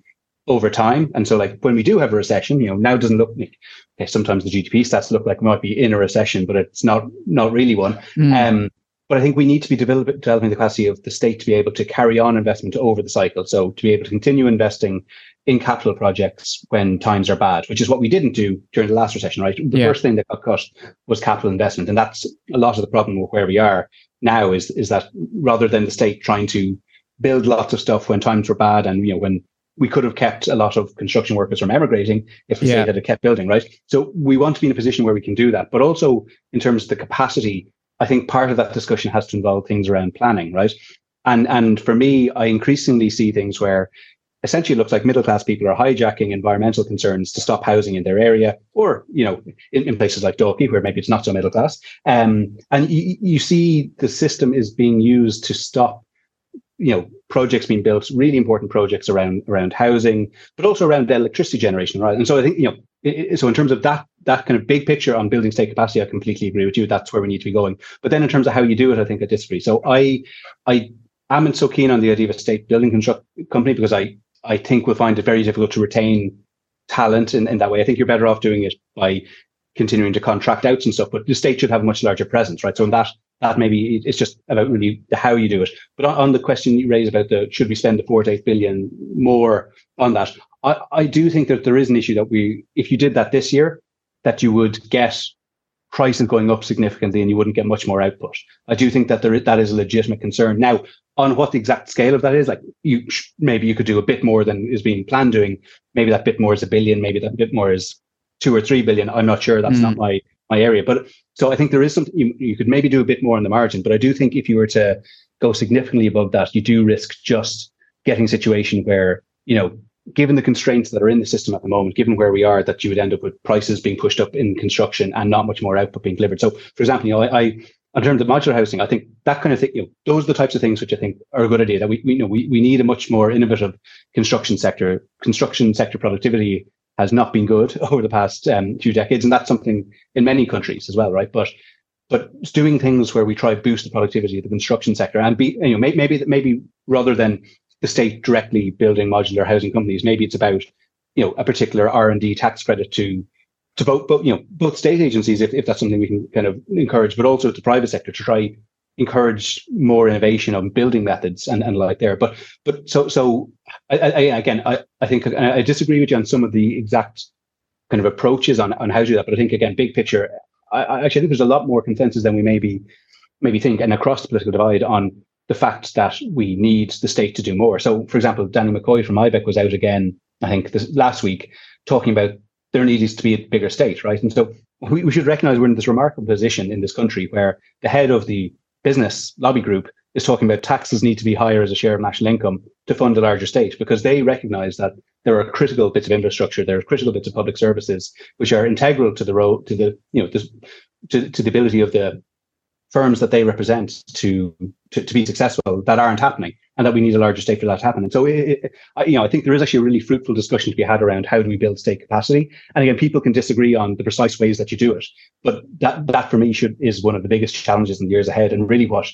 over time. And so, like when we do have a recession, you know, now it doesn't look like okay, sometimes the GDP stats look like we might be in a recession, but it's not not really one. Mm. Um, but I think we need to be develop, developing the capacity of the state to be able to carry on investment over the cycle. So to be able to continue investing in capital projects when times are bad, which is what we didn't do during the last recession, right? The yeah. first thing that got cut was capital investment. And that's a lot of the problem with where we are now is, is that rather than the state trying to build lots of stuff when times were bad and, you know, when we could have kept a lot of construction workers from emigrating if the yeah. state had kept building, right? So we want to be in a position where we can do that. But also in terms of the capacity, I think part of that discussion has to involve things around planning, right? And and for me, I increasingly see things where essentially looks like middle class people are hijacking environmental concerns to stop housing in their area or you know in, in places like Dalkey where maybe it's not so middle class. Um, and you, you see the system is being used to stop you know projects being built really important projects around around housing but also around electricity generation right? And so i think you know it, so in terms of that that kind of big picture on building state capacity i completely agree with you. That's where we need to be going. But then in terms of how you do it i think i disagree. So i i am so keen on the idea of a state building construct company because i i think we'll find it very difficult to retain talent in, in that way i think you're better off doing it by continuing to contract outs and stuff but the state should have a much larger presence right so in that that maybe it's just about really how you do it. But on, on, the question you raised about the should we spend the four to eight billion more on that, I, I do think that there is an issue that we, if you did that this year, that you would get prices is going up significantly and you wouldn't get much more output. I do think that there that is a legitimate concern. Now, on what the exact scale of that is, like you maybe you could do a bit more than is being planned doing. Maybe that bit more is a billion. Maybe that bit more is two or three billion. I'm not sure. That's mm. not my my area. But so I think there is something you, you could maybe do a bit more on the margin. But I do think if you were to go significantly above that, you do risk just getting a situation where, you know, given the constraints that are in the system at the moment, given where we are, that you would end up with prices being pushed up in construction and not much more output being delivered. So, for example, you know, I, I in terms of modular housing, I think that kind of thing, you know, those are the types of things which I think are a good idea. That we, we you know we, we need a much more innovative construction sector. Construction sector productivity has not been good over the past um, few decades, and that's something in many countries as well, right? But but doing things where we try to boost the productivity of the construction sector and be you know maybe maybe, maybe rather than the state directly building modular housing companies, maybe it's about you know a particular R and D tax credit to to both, both you know both state agencies if, if that's something we can kind of encourage, but also the private sector to try encourage more innovation on building methods and, and like there. But but so so I, I, again I, I think I disagree with you on some of the exact kind of approaches on, on how to do that. But I think again, big picture, I, I actually think there's a lot more consensus than we maybe maybe think and across the political divide on the fact that we need the state to do more. So for example, Daniel McCoy from IBEC was out again, I think this last week, talking about there needs to be a bigger state, right? And so we, we should recognize we're in this remarkable position in this country where the head of the business lobby group is talking about taxes need to be higher as a share of national income to fund a larger state because they recognize that there are critical bits of infrastructure, there are critical bits of public services which are integral to the role to the you know this, to, to the ability of the firms that they represent to, to, to be successful that aren't happening and that we need a larger state for that to happen. And so, it, it, I, you know, I think there is actually a really fruitful discussion to be had around how do we build state capacity. And again, people can disagree on the precise ways that you do it, but that that for me should is one of the biggest challenges in the years ahead, and really what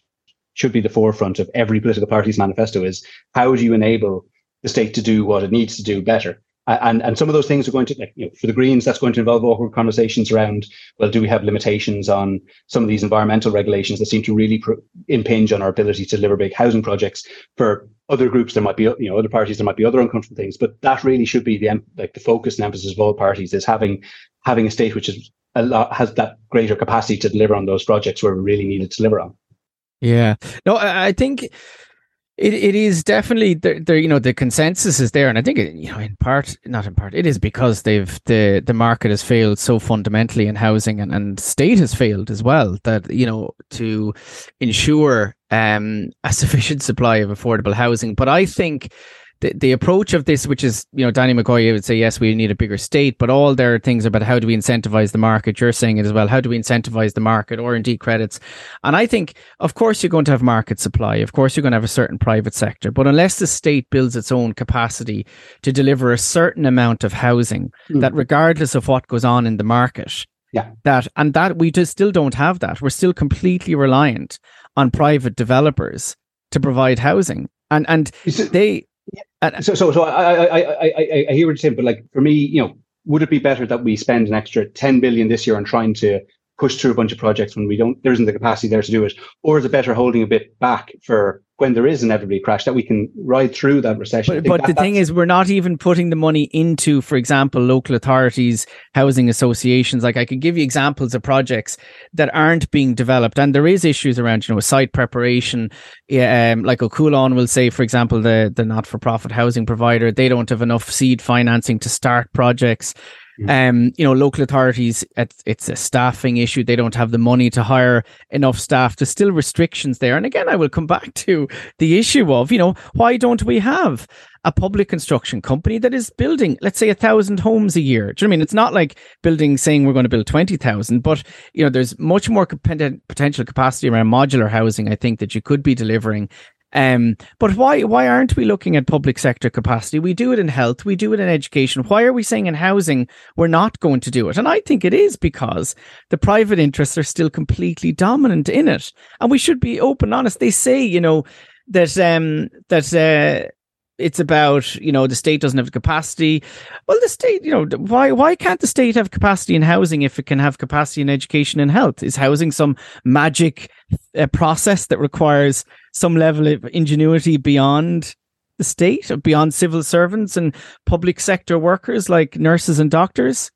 should be the forefront of every political party's manifesto is how do you enable the state to do what it needs to do better and and some of those things are going to like you know for the greens that's going to involve awkward conversations around well do we have limitations on some of these environmental regulations that seem to really pro- impinge on our ability to deliver big housing projects for other groups? There might be you know other parties there might be other uncomfortable things but that really should be the like the focus and emphasis of all parties is having having a state which is a lot has that greater capacity to deliver on those projects where we really need it to deliver on. Yeah. No i think It it is definitely there. The, you know the consensus is there, and I think it, you know in part, not in part, it is because they've the the market has failed so fundamentally in housing, and and state has failed as well. That you know to ensure um a sufficient supply of affordable housing. But I think the, the approach of this, which is, you know, Danny McCoy would say, yes, we need a bigger state, but all their things about how do we incentivize the market. You're saying it as well. How do we incentivize the market or indeed credits? And I think, of course, you're going to have market supply. Of course, you're going to have a certain private sector, but unless the state builds its own capacity to deliver a certain amount of housing, mm. that regardless of what goes on in the market, yeah. that and that we just still don't have that. We're still completely reliant on private developers to provide housing. And and they Uh, so, so, so I, I, I, I hear what you're saying, but like for me, you know, would it be better that we spend an extra 10 billion this year on trying to push through a bunch of projects when we don't, there isn't the capacity there to do it? Or is it better holding a bit back for when there is inevitably a crash that we can ride through that recession. But, but that, the thing is, we're not even putting the money into, for example, local authorities, housing associations. Like I could give you examples of projects that aren't being developed, and there is issues around, you know, site preparation. Um, like Cualann will say, for example, the the not for profit housing provider, they don't have enough seed financing to start projects. Mm. Um, you know, local authorities, it's, it's a staffing issue. They don't have the money to hire enough staff. There's still restrictions there. And again, I will come back to the issue of, you know, why don't we have a public construction company that is building, let's say, a thousand homes a year? Do you know I mean? It's not like building, saying we're going to build 20,000, but, you know, there's much more potential capacity around modular housing, I think, that you could be delivering um, but why why aren't we looking at public sector capacity? We do it in health, we do it in education. Why are we saying in housing we're not going to do it? And I think it is because the private interests are still completely dominant in it, and we should be open, honest. They say, you know, that um that uh, it's about you know the state doesn't have the capacity. Well the state you know why why can't the state have capacity in housing if it can have capacity in education and health? Is housing some magic uh, process that requires some level of ingenuity beyond the state beyond civil servants and public sector workers like nurses and doctors?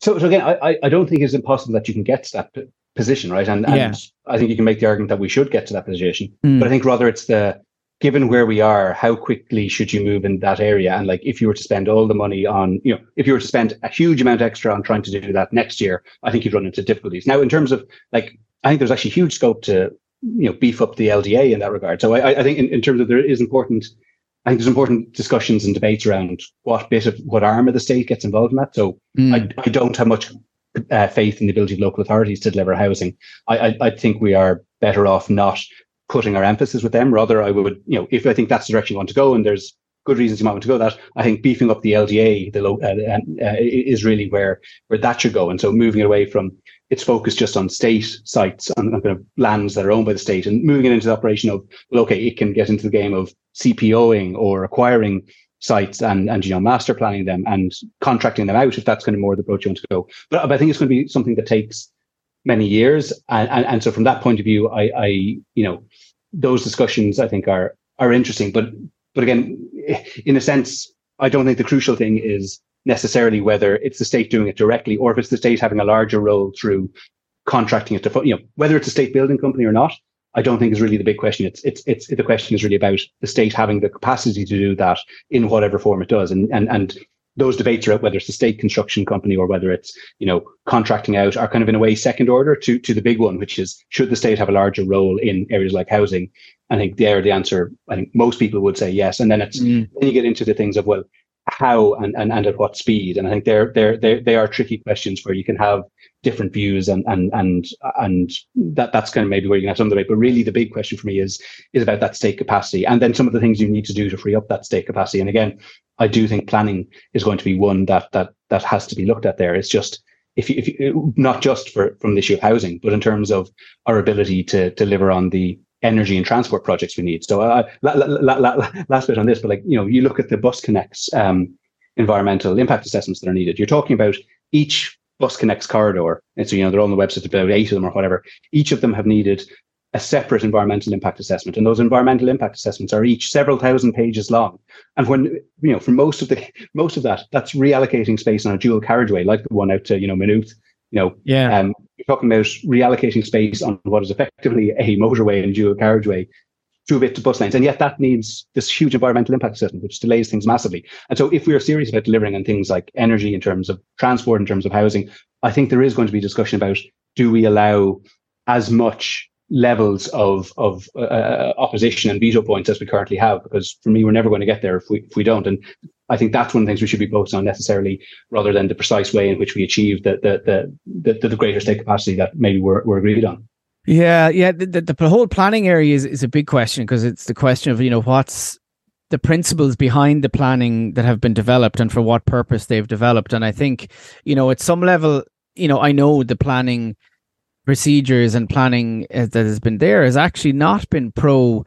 So, so again I, I don't think it's impossible that you can get to that position right? And, and yeah. i think you can make the argument that we should get to that position. Mm. but i think rather it's the given where we are, how quickly should you move in that area? And like, if you were to spend all the money on, you know, if you were to spend a huge amount extra on trying to do that next year, I think you'd run into difficulties. Now, in terms of like, I think there's actually huge scope to, you know, beef up the LDA in that regard. So I, I think in, in terms of there is important, I think there's important discussions and debates around what bit of what arm of the state gets involved in that. So mm. I, I don't have much uh, faith in the ability of local authorities to deliver housing. I, I, I think we are better off not putting our emphasis with them. Rather, I would, you know, if I think that's the direction you want to go, and there's good reasons you might want to go that, I think beefing up the LDA the low, uh, uh, is really where where that should go. And so moving it away from its focus just on state sites and, kind of lands that are owned by the state, and moving it into the operation of well, okay, it can get into the game of CPOing or acquiring sites and and you know master planning them and contracting them out if that's kind of more the approach you want to go. But, but I think it's going to be something that takes many years. And, and, and so from that point of view, I, I, you know, those discussions I think are, are interesting. But, but again, in a sense, I don't think the crucial thing is necessarily whether it's the state doing it directly or if it's the state having a larger role through contracting it to, you know, whether it's a state building company or not. I don't think is really the big question. It's it's it's the question is really about the state having the capacity to do that in whatever form it does, and and and those debates are whether it's a state construction company or whether it's you know contracting out are kind of in a way second order to to the big one which is should the state have a larger role in areas like housing i think there the answer i think most people would say yes and then it's mm. then you get into the things of well how and, and, and at what speed and i think they're they're, they're they are tricky questions where you can have different views and and and and that that's kind of maybe where you can have some debate. But really, the big question for me is is about that state capacity, and then some of the things you need to do to free up that state capacity. And again, I do think planning is going to be one that that that has to be looked at. There, it's just if you, if you, not just for from the issue of housing, but in terms of our ability to deliver on the energy and transport projects we need. So, uh, la, la, la, last bit on this, but like you know, you look at the bus connects um, environmental impact assessments that are needed. You're talking about each Bus Connects corridor. And so, you know, they're on the website, about eight of them or whatever. Each of them have needed a separate environmental impact assessment. And those environmental impact assessments are each several thousand pages long. And when, you know, for most of the, most of that, that's reallocating space on a dual carriageway, like the one out to, you know, Maynooth. You know, yeah. um, you're talking about reallocating space on what is effectively a motorway and dual carriageway through a bit to bus lanes. And yet that needs this huge environmental impact assessment, which delays things massively. And so if we are serious about delivering on things like energy in terms of transport, in terms of housing, I think there is going to be discussion about do we allow as much levels of of uh, uh, opposition and veto points as we currently have because for me we're never going to get there if we if we don't and I think that's one of the things we should be focused on necessarily rather than the precise way in which we achieve the the the the, the greater state capacity that maybe we're, we're agreed on. Yeah, yeah. The, the, the whole planning area is, is a big question because it's the question of, you know, what's the principles behind the planning that have been developed and for what purpose they've developed. And I think, you know, at some level, you know, I know the planning procedures and planning uh, that has been there has actually not been pro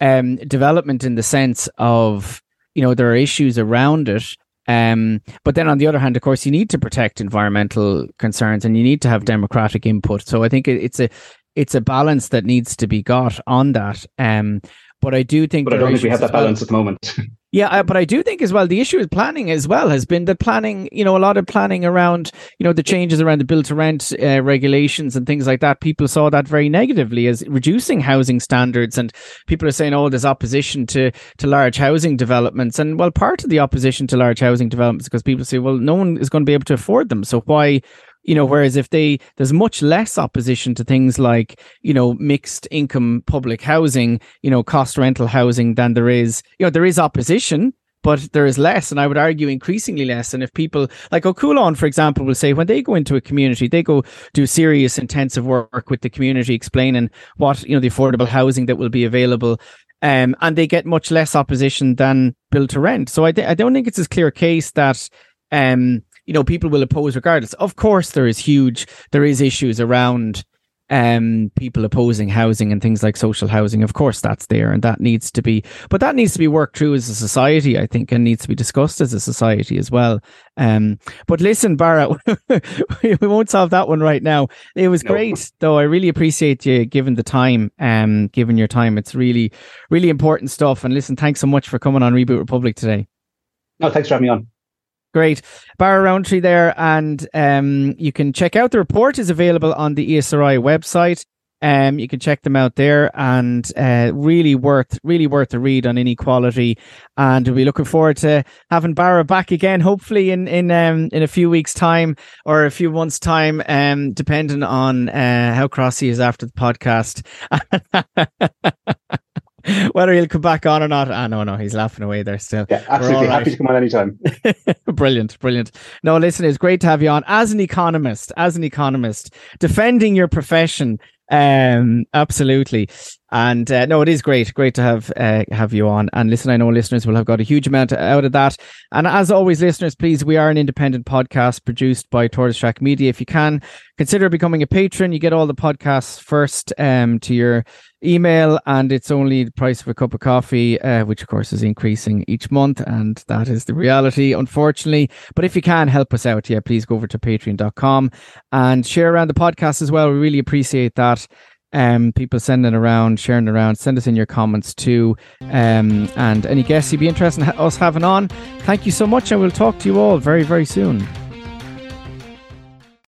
um, development in the sense of, you know, there are issues around it. Um, but then on the other hand, of course, you need to protect environmental concerns and you need to have democratic input. So I think it, it's a it's a balance that needs to be got on that. Um, but I do think. But I don't think we have that balance well. at the moment. yeah, uh, but I do think as well the issue with planning as well has been that planning, you know, a lot of planning around, you know, the changes around the build to rent uh, regulations and things like that. People saw that very negatively as reducing housing standards, and people are saying, "Oh, there's opposition to to large housing developments." And well, part of the opposition to large housing developments because people say, "Well, no one is going to be able to afford them, so why?" You know whereas if they there's much less opposition to things like you know mixed income public housing you know cost rental housing than there is you know there is opposition but there is less and i would argue increasingly less. And if people like Cualann for example will say when they go into a community they go do serious intensive work with the community explaining what you know the affordable housing that will be available um, and they get much less opposition than build to rent. So I, th- I don't think it's as clear a case that um, you know people will oppose regardless. Of course there is huge there is issues around um people opposing housing and things like social housing. Of course that's there and that needs to be but that needs to be worked through as a society i think and needs to be discussed as a society as well. Um but listen barra we won't solve that one right now. It was no. great though. I really appreciate you giving the time um giving your time. It's really really important stuff. And listen thanks so much for coming on reboot republic today. No thanks for having me on Great. Barra Roantree there. And um, you can check out the report is available on the ESRI website. Um, you can check them out there and uh, really worth really worth a read on inequality. And we'll be looking forward to having Barra back again, hopefully in in um, in a few weeks' time or a few months' time, um, depending on uh, how cross he is after the podcast. whether he'll come back on or not. Ah, no, no, he's laughing away there still. Yeah, absolutely. Happy to come on anytime. brilliant, brilliant. No, listen, it's great to have you on as an economist, as an economist, defending your profession. Um, absolutely. And uh, no, it is great, great to have uh, have you on. And listen, I know listeners will have got a huge amount out of that. And as always, listeners, please, we are an independent podcast produced by Tortoise Shack Media. If you can consider becoming a patron, you get all the podcasts first um, to your email, and it's only the price of a cup of coffee, uh, which of course is increasing each month, and that is the reality, unfortunately. But if you can help us out, yeah, please go over to patreon.com and share around the podcast as well. We really appreciate that. Um, people sending around, sharing around, send us in your comments too. Um, and any guests you'd be interested in us having on, thank you so much, and we'll talk to you all very, very soon.